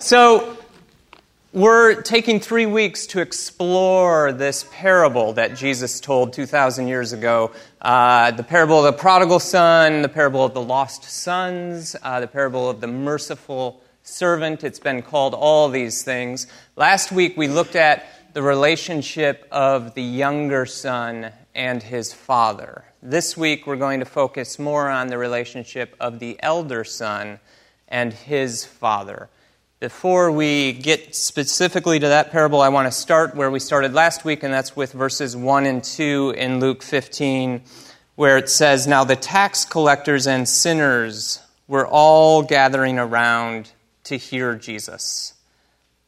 So, we're taking three weeks to explore this parable that Jesus told 2,000 years ago uh, the parable of the prodigal son, the parable of the lost sons, uh, the parable of the merciful servant. It's been called all these things. Last week, we looked at the relationship of the younger son and his father. This week, we're going to focus more on the relationship of the elder son and his father. Before we get specifically to that parable, I want to start where we started last week, and that's with verses 1 and 2 in Luke 15, where it says, Now the tax collectors and sinners were all gathering around to hear Jesus.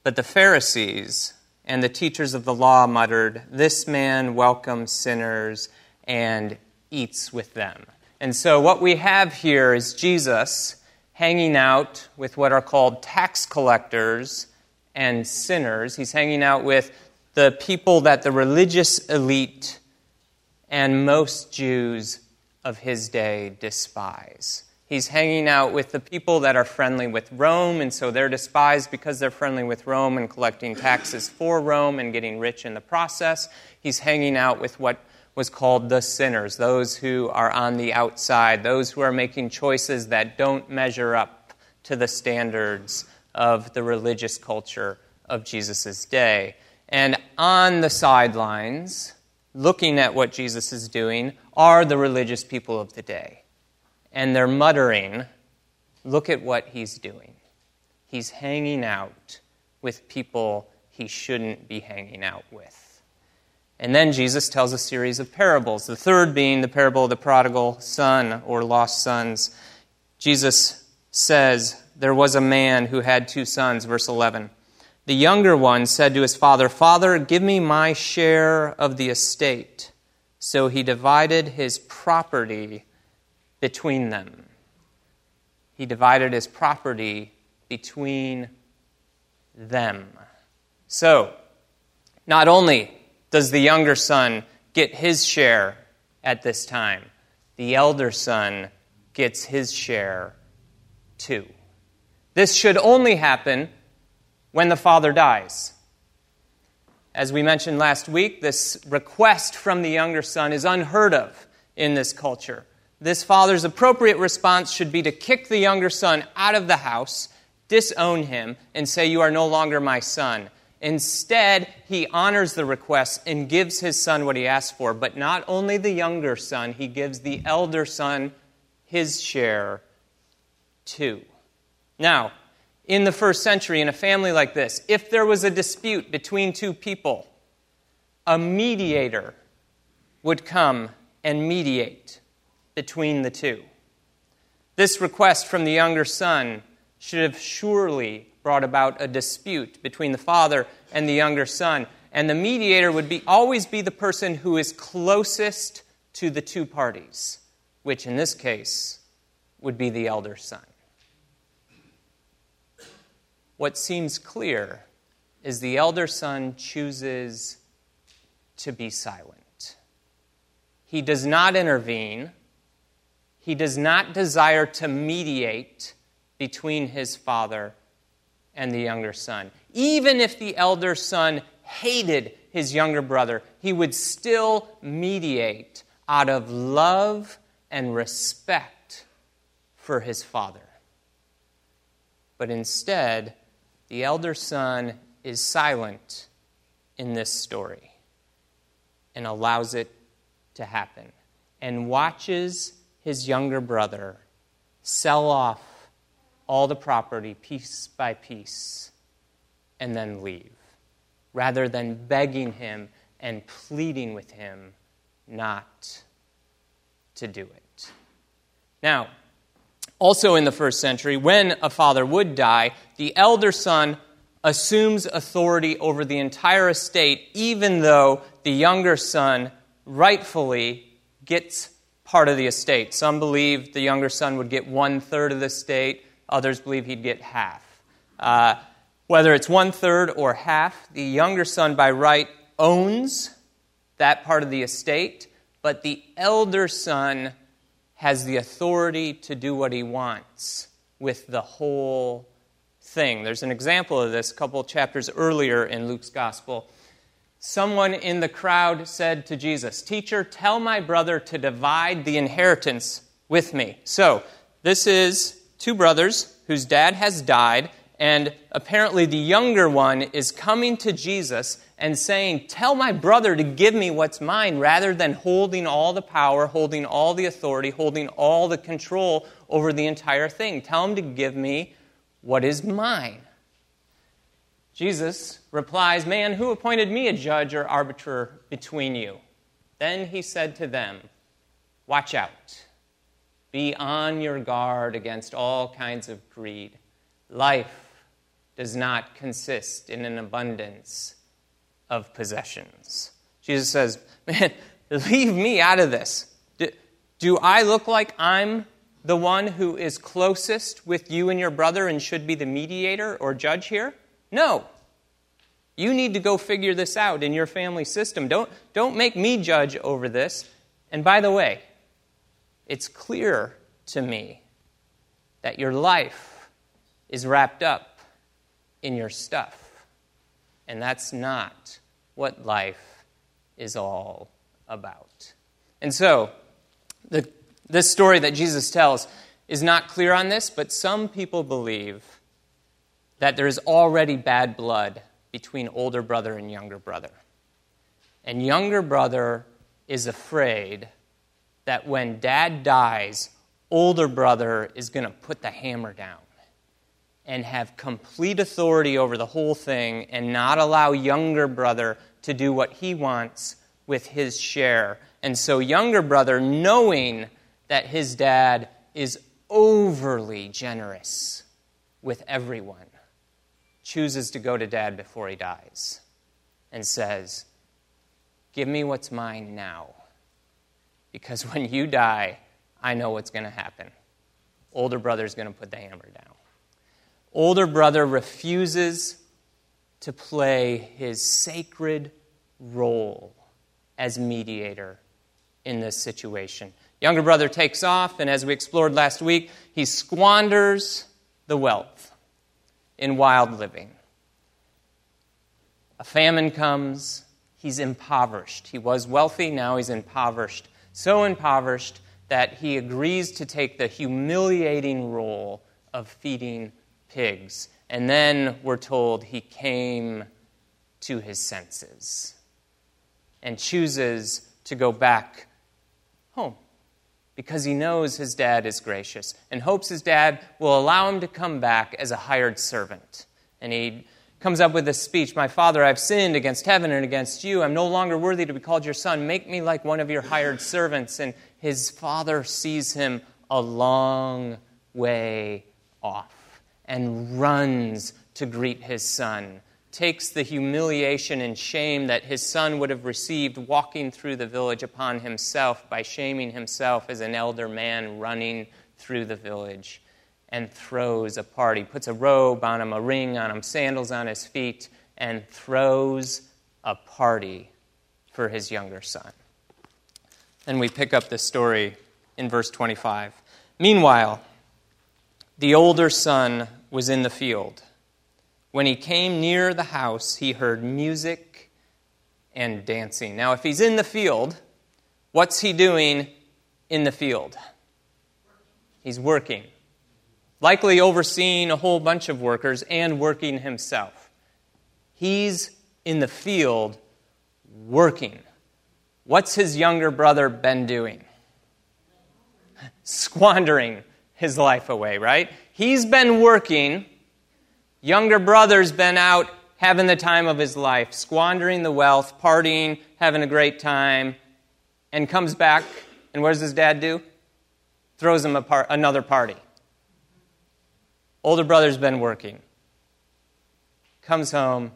But the Pharisees and the teachers of the law muttered, This man welcomes sinners and eats with them. And so what we have here is Jesus hanging out with what are called tax collectors and sinners. He's hanging out with the people that the religious elite and most Jews of his day despise. He's hanging out with the people that are friendly with Rome, and so they're despised because they're friendly with Rome and collecting taxes for Rome and getting rich in the process. He's hanging out with what was called the sinners, those who are on the outside, those who are making choices that don't measure up to the standards of the religious culture of Jesus' day. And on the sidelines, looking at what Jesus is doing, are the religious people of the day. And they're muttering, Look at what he's doing. He's hanging out with people he shouldn't be hanging out with. And then Jesus tells a series of parables, the third being the parable of the prodigal son or lost sons. Jesus says, There was a man who had two sons, verse 11. The younger one said to his father, Father, give me my share of the estate. So he divided his property between them. He divided his property between them. So, not only does the younger son get his share at this time? The elder son gets his share too. This should only happen when the father dies. As we mentioned last week, this request from the younger son is unheard of in this culture. This father's appropriate response should be to kick the younger son out of the house, disown him, and say, You are no longer my son. Instead, he honors the request and gives his son what he asked for. But not only the younger son, he gives the elder son his share too. Now, in the first century, in a family like this, if there was a dispute between two people, a mediator would come and mediate between the two. This request from the younger son should have surely brought about a dispute between the father and the younger son. And the mediator would be, always be the person who is closest to the two parties, which in this case would be the elder son. What seems clear is the elder son chooses to be silent. He does not intervene. He does not desire to mediate between his father and the younger son. Even if the elder son hated his younger brother, he would still mediate out of love and respect for his father. But instead, the elder son is silent in this story and allows it to happen and watches his younger brother sell off all the property piece by piece and then leave, rather than begging him and pleading with him not to do it. Now, also in the first century, when a father would die, the elder son assumes authority over the entire estate, even though the younger son rightfully gets part of the estate. Some believe the younger son would get one third of the estate. Others believe he'd get half. Uh, whether it's one third or half, the younger son by right owns that part of the estate, but the elder son has the authority to do what he wants with the whole thing. There's an example of this a couple chapters earlier in Luke's gospel. Someone in the crowd said to Jesus, Teacher, tell my brother to divide the inheritance with me. So, this is two brothers whose dad has died, and apparently the younger one is coming to Jesus and saying, Tell my brother to give me what's mine, rather than holding all the power, holding all the authority, holding all the control over the entire thing. Tell him to give me what is mine. Jesus replies, Man, who appointed me a judge or arbiter between you? Then he said to them, Watch out. Be on your guard against all kinds of greed. Life does not consist in an abundance of possessions. Jesus says, Man, leave me out of this. Do, do I look like I'm the one who is closest with you and your brother and should be the mediator or judge here? No. You need to go figure this out in your family system. Don't, don't make me judge over this. And by the way, it's clear to me that your life is wrapped up in your stuff. And that's not what life is all about. And so, the, this story that Jesus tells is not clear on this, but some people believe that there is already bad blood between older brother and younger brother. And younger brother is afraid that when dad dies, older brother is going to put the hammer down and have complete authority over the whole thing and not allow younger brother to do what he wants with his share. And so, younger brother, knowing that his dad is overly generous with everyone, chooses to go to dad before he dies and says, Give me what's mine now. Because when you die, I know what's going to happen. Older brother's going to put the hammer down. Older brother refuses to play his sacred role as mediator in this situation. Younger brother takes off, and as we explored last week, he squanders the wealth in wild living. A famine comes, he's impoverished. He was wealthy, now he's impoverished. So impoverished that he agrees to take the humiliating role of feeding pigs. And then we're told he came to his senses and chooses to go back home because he knows his dad is gracious and hopes his dad will allow him to come back as a hired servant. And he comes up with this speech My father, I've sinned against heaven and against you. I'm no longer worthy to be called your son. Make me like one of your hired servants. And his father sees him a long way off and runs to greet his son takes the humiliation and shame that his son would have received walking through the village upon himself by shaming himself as an elder man running through the village and throws a party, puts a robe on him, a ring on him, sandals on his feet, and throws a party for his younger son. And we pick up the story in verse 25. Meanwhile, the older son was in the field when he came near the house, he heard music and dancing. Now, if he's in the field, what's he doing in the field? He's working. Likely overseeing a whole bunch of workers and working himself. He's in the field working. What's his younger brother been doing? Squandering his life away, right? He's been working Younger brother's been out having the time of his life, squandering the wealth, partying, having a great time, and comes back, and what does his dad do? Throws him a par- another party. Older brother's been working, comes home,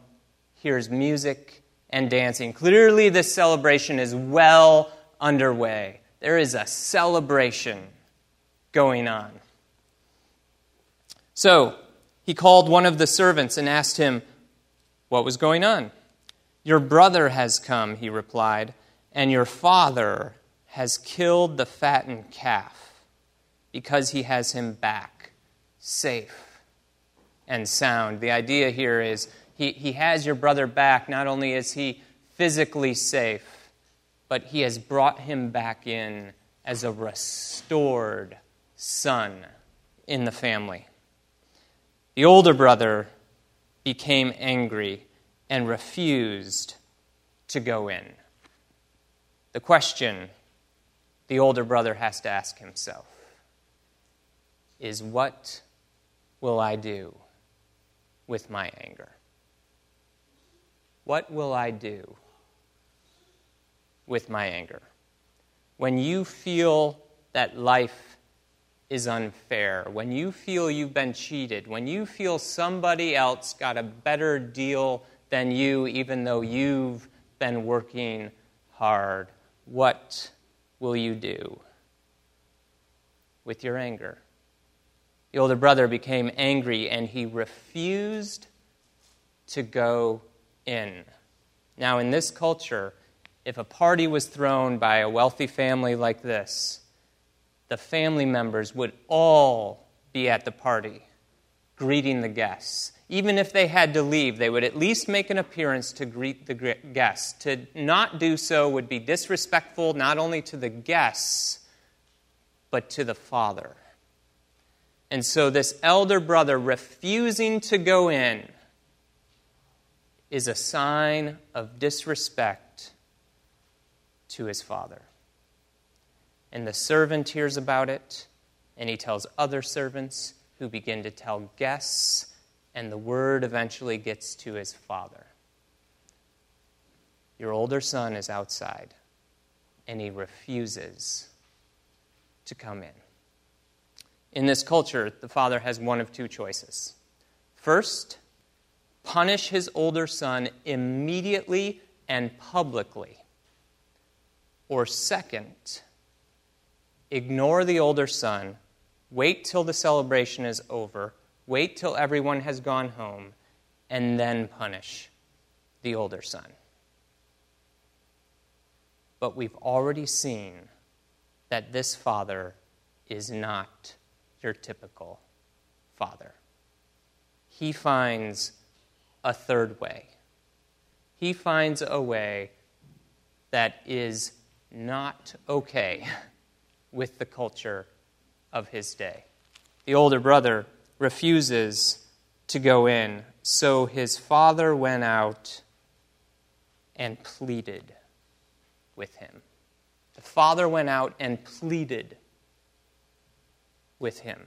hears music and dancing. Clearly, this celebration is well underway. There is a celebration going on. So, he called one of the servants and asked him what was going on. Your brother has come, he replied, and your father has killed the fattened calf because he has him back safe and sound. The idea here is he, he has your brother back. Not only is he physically safe, but he has brought him back in as a restored son in the family. The older brother became angry and refused to go in. The question the older brother has to ask himself is what will I do with my anger? What will I do with my anger? When you feel that life is unfair, when you feel you've been cheated, when you feel somebody else got a better deal than you, even though you've been working hard, what will you do with your anger? The older brother became angry and he refused to go in. Now, in this culture, if a party was thrown by a wealthy family like this, the family members would all be at the party greeting the guests. Even if they had to leave, they would at least make an appearance to greet the guests. To not do so would be disrespectful not only to the guests, but to the father. And so, this elder brother refusing to go in is a sign of disrespect to his father. And the servant hears about it, and he tells other servants who begin to tell guests, and the word eventually gets to his father. Your older son is outside, and he refuses to come in. In this culture, the father has one of two choices. First, punish his older son immediately and publicly. Or second, ignore the older son, wait till the celebration is over, wait till everyone has gone home, and then punish the older son. But we've already seen that this father is not your typical father. He finds a third way. He finds a way that is not okay with the culture of his day. The older brother refuses to go in, so his father went out and pleaded with him. The father went out and pleaded with him.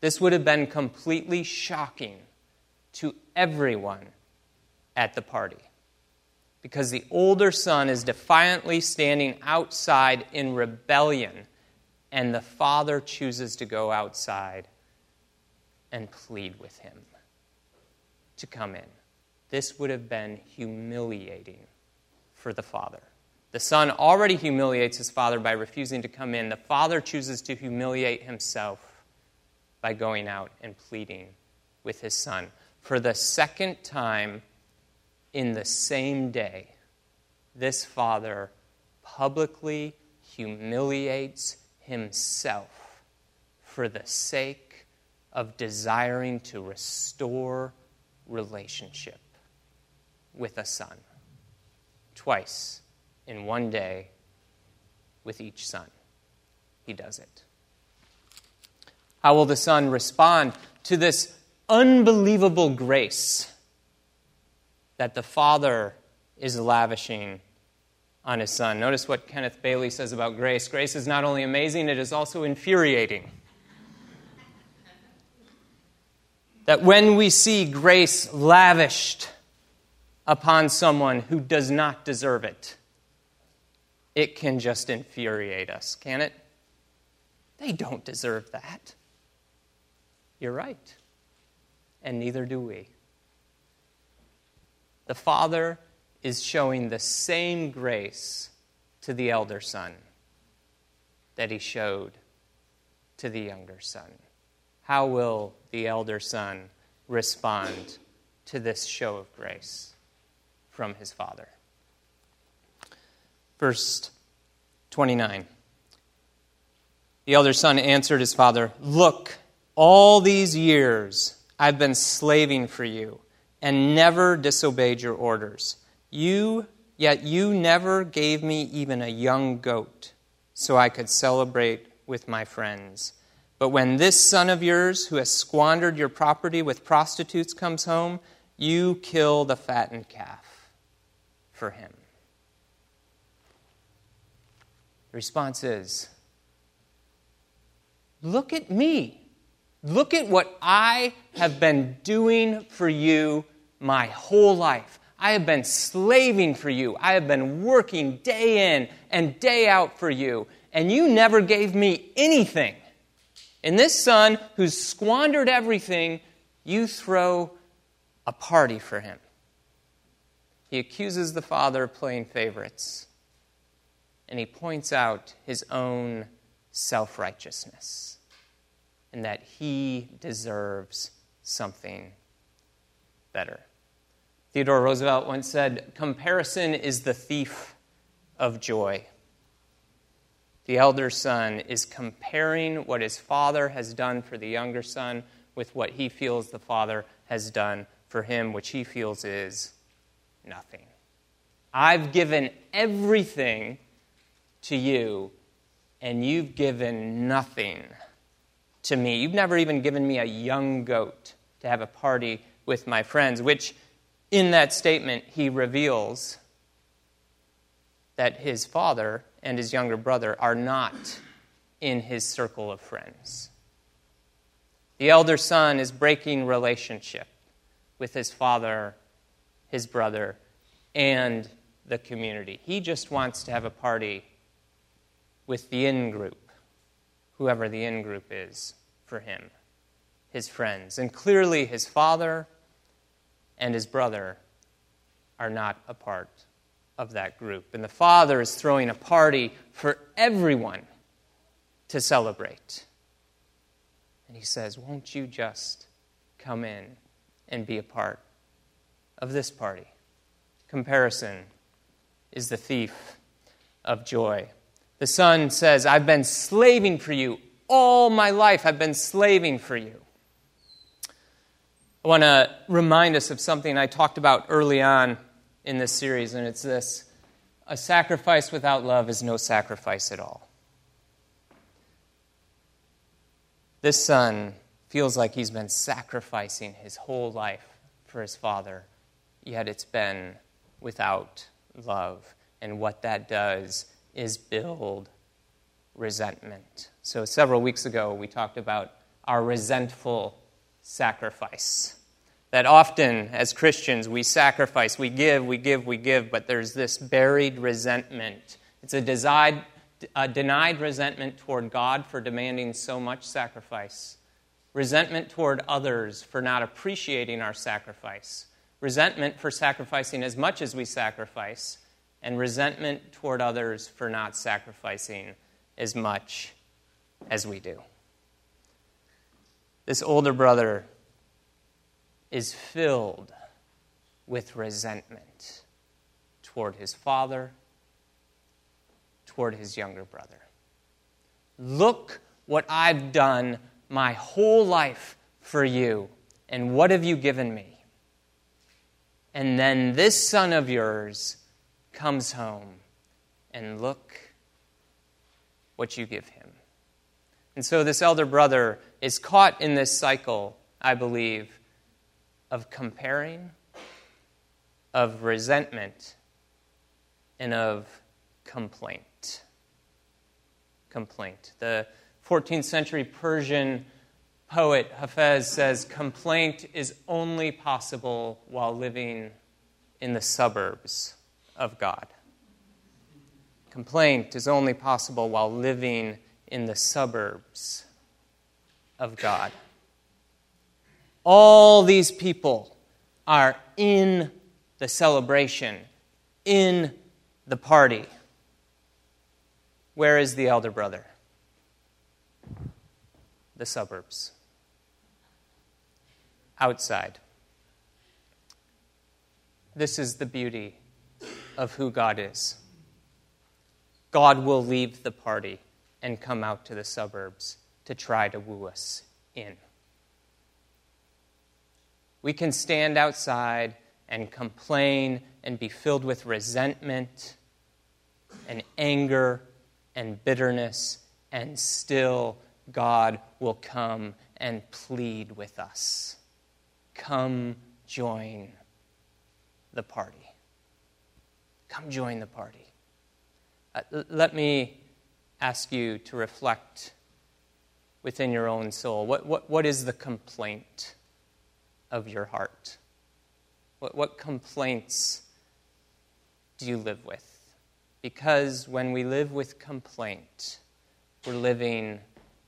This would have been completely shocking to everyone at the party because the older son is defiantly standing outside in rebellion, and the father chooses to go outside and plead with him to come in. This would have been humiliating for the father. The son already humiliates his father by refusing to come in. The father chooses to humiliate himself by going out and pleading with his son. For the second time in the same day, this father publicly humiliates himself for the sake of desiring to restore relationship with a son. Twice in one day with each son. He does it. How will the son respond to this unbelievable grace that the father is lavishing on his son? Notice what Kenneth Bailey says about grace. Grace is not only amazing, it is also infuriating. that when we see grace lavished upon someone who does not deserve it, it can just infuriate us, can it? They don't deserve that. You're right. And neither do we. The Father is showing the same grace to the elder son that he showed to the younger son. How will the elder son respond to this show of grace from his father? Verse 29. The elder son answered his father, Look, all these years I've been slaving for you and never disobeyed your orders. You, yet you never gave me even a young goat so I could celebrate with my friends. But when this son of yours, who has squandered your property with prostitutes, comes home, you kill the fattened calf for him. The response is Look at me. Look at what I have been doing for you my whole life. I have been slaving for you. I have been working day in and day out for you, and you never gave me anything. In this son who's squandered everything, you throw a party for him. He accuses the father of playing favorites, and he points out his own self righteousness and that he deserves something better. Theodore Roosevelt once said, Comparison is the thief of joy. The elder son is comparing what his father has done for the younger son with what he feels the father has done for him, which he feels is nothing. I've given everything to you, and you've given nothing to me. You've never even given me a young goat to have a party with my friends, which in that statement he reveals that his father and his younger brother are not in his circle of friends. The elder son is breaking relationship with his father, his brother, and the community. He just wants to have a party with the in group whoever the in group is for him, his friends. And clearly, his father and his brother are not a part of that group. And the father is throwing a party for everyone to celebrate. And he says, Won't you just come in and be a part of this party? Comparison is the thief of joy. The son says, I've been slaving for you all my life. I've been slaving for you. I want to remind us of something I talked about early on in this series, and it's this a sacrifice without love is no sacrifice at all. This son feels like he's been sacrificing his whole life for his father, yet it's been without love. And what that does is build resentment. So, several weeks ago, we talked about our resentful sacrifice. That often, as Christians, we sacrifice, we give, we give, we give, but there's this buried resentment. It's a, desired, a denied resentment toward God for demanding so much sacrifice, resentment toward others for not appreciating our sacrifice, resentment for sacrificing as much as we sacrifice, and resentment toward others for not sacrificing as much as we do. This older brother is filled with resentment toward his father, toward his younger brother. Look what I've done my whole life for you, and what have you given me? And then this son of yours comes home, and look what you give him. And so this elder brother is caught in this cycle, I believe, of comparing, of resentment, and of complaint. Complaint. The 14th century Persian poet Hafez says complaint is only possible while living in the suburbs of God. Complaint is only possible while living in the suburbs of God. All these people are in the celebration, in the party. Where is the elder brother? The suburbs. Outside. This is the beauty of who God is. God will leave the party and come out to the suburbs to try to woo us in. We can stand outside and complain and be filled with resentment and anger and bitterness, and still God will come and plead with us. Come join the party. Come join the party. Uh, let me ask you to reflect within your own soul. What, what, what is the complaint of your heart? What, what complaints do you live with? Because when we live with complaint, we're living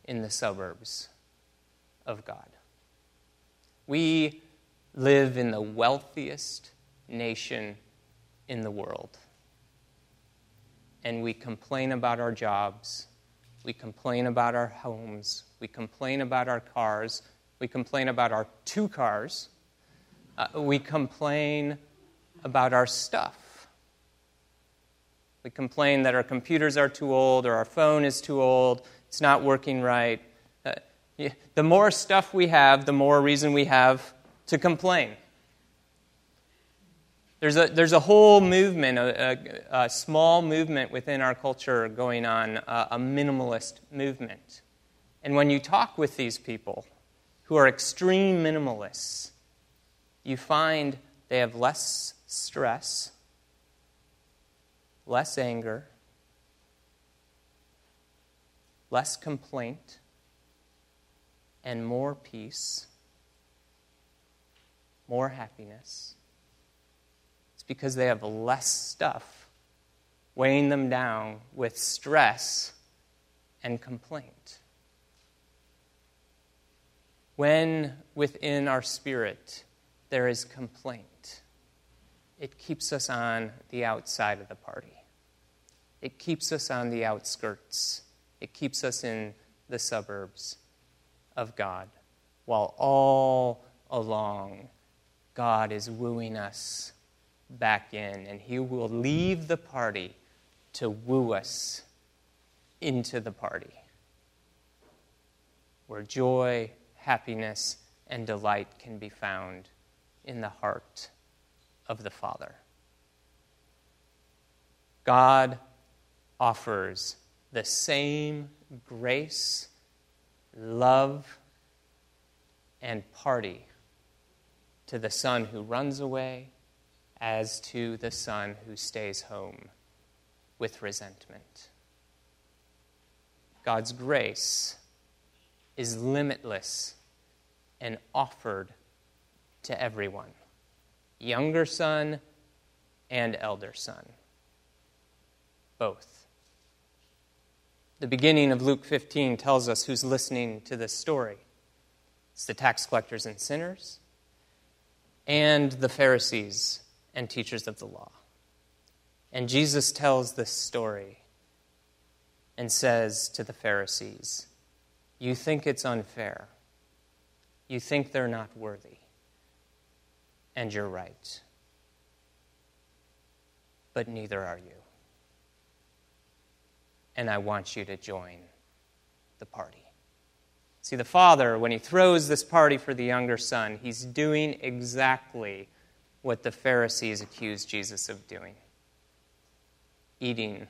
in the suburbs of God. We live in the wealthiest nation in the world. And we complain about our jobs. We complain about our homes. We complain about our cars. We complain about our two cars. Uh, we complain about our stuff. We complain that our computers are too old or our phone is too old, it's not working right. Uh, the more stuff we have, the more reason we have to complain. There's a, there's a whole movement, a, a, a small movement within our culture going on, a, a minimalist movement. And when you talk with these people who are extreme minimalists, you find they have less stress, less anger, less complaint, and more peace, more happiness because they have less stuff weighing them down with stress and complaint. When within our spirit there is complaint, it keeps us on the outside of the party. It keeps us on the outskirts. It keeps us in the suburbs of God, while all along God is wooing us back in, and he will leave the party to woo us into the party where joy, happiness, and delight can be found in the heart of the Father. God offers the same grace, love, and party to the son who runs away as to the son who stays home with resentment. God's grace is limitless and offered to everyone younger son and elder son, both. The beginning of Luke 15 tells us who's listening to this story it's the tax collectors and sinners, and the Pharisees and teachers of the law. And Jesus tells this story and says to the Pharisees, You think it's unfair. You think they're not worthy. And you're right. But neither are you. And I want you to join the party. See, the father, when he throws this party for the younger son, he's doing exactly what the Pharisees accused Jesus of doing eating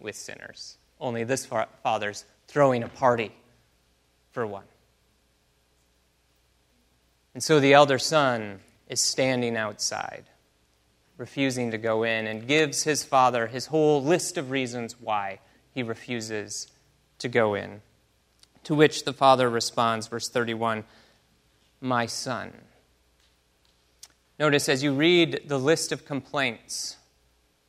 with sinners. Only this father's throwing a party for one. And so the elder son is standing outside, refusing to go in, and gives his father his whole list of reasons why he refuses to go in. To which the father responds, verse 31 My son Notice as you read the list of complaints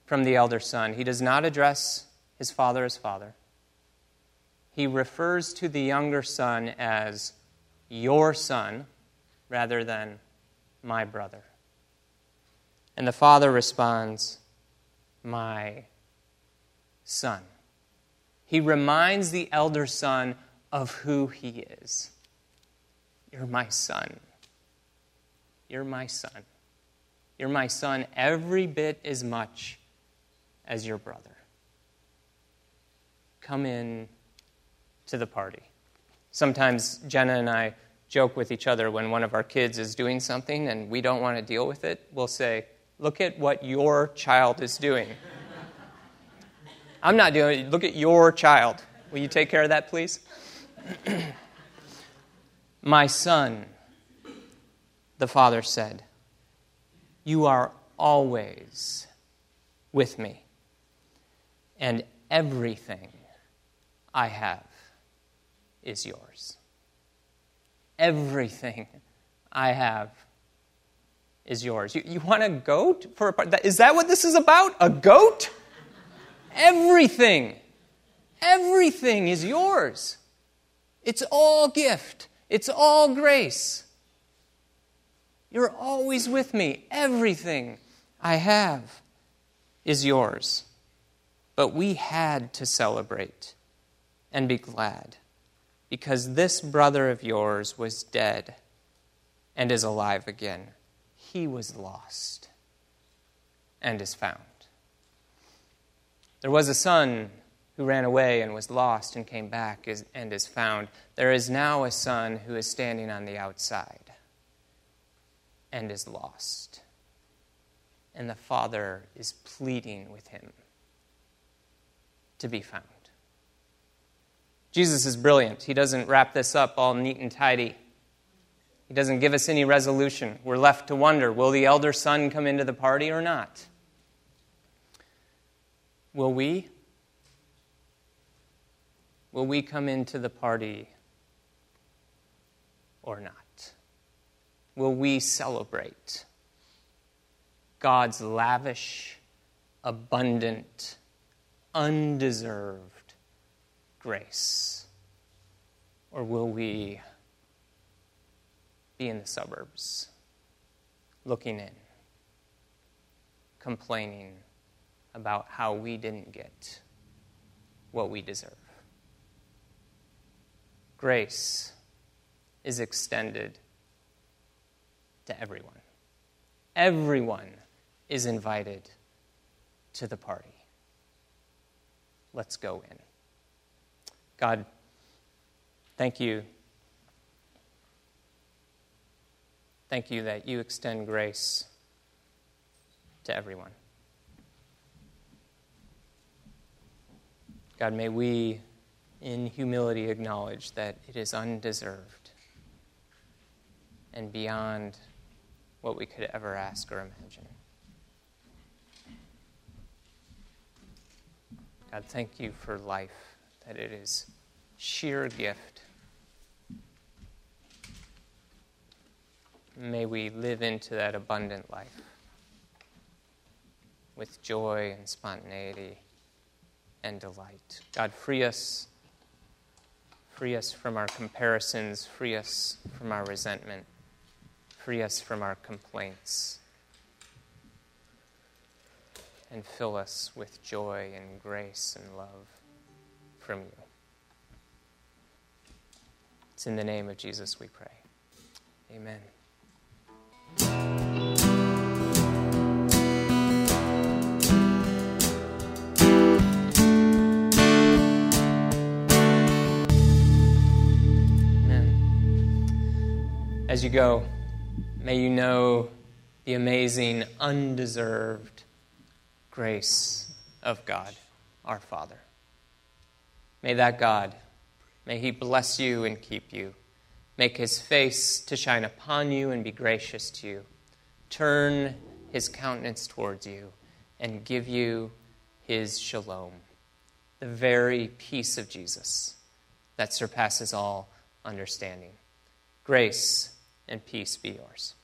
from the elder son, he does not address his father as father. He refers to the younger son as your son rather than my brother. And the father responds, My son. He reminds the elder son of who he is. You're my son. You're my son. You're my son every bit as much as your brother. Come in to the party. Sometimes Jenna and I joke with each other when one of our kids is doing something and we don't want to deal with it. We'll say, Look at what your child is doing. I'm not doing it. Look at your child. Will you take care of that, please? My son, the father said, You are always with me, and everything I have is yours. Everything I have is yours. You, you want a goat for a part? Is that what this is about? A goat? Everything. Everything is yours. It's all gift. It's all grace. You're always with me. Everything I have is yours. But we had to celebrate and be glad because this brother of yours was dead and is alive again. He was lost and is found. There was a son who ran away and was lost and came back and is found. There is now a son who is standing on the outside and is lost. And the father is pleading with him to be found. Jesus is brilliant. He doesn't wrap this up all neat and tidy. He doesn't give us any resolution. We're left to wonder will the elder son come into the party or not? Will we? Will we come into the party or not? Will we celebrate God's lavish, abundant, undeserved grace? Or will we be in the suburbs, looking in, complaining about how we didn't get what we deserve? grace is extended to everyone. Everyone is invited to the party. Let's go in. God, thank you. Thank you that you extend grace to everyone. God, may we in humility acknowledge that it is undeserved and beyond what we could ever ask or imagine. God, thank you for life, that it is sheer gift. May we live into that abundant life with joy and spontaneity and delight. God, free us Free us from our comparisons. Free us from our resentment. Free us from our complaints. And fill us with joy and grace and love from you. It's in the name of Jesus we pray. Amen. As you go, may you know the amazing, undeserved grace of God, our Father. May that God, may He bless you and keep you, make His face to shine upon you and be gracious to you, turn His countenance towards you, and give you His shalom, the very peace of Jesus that surpasses all understanding. Grace and peace be yours.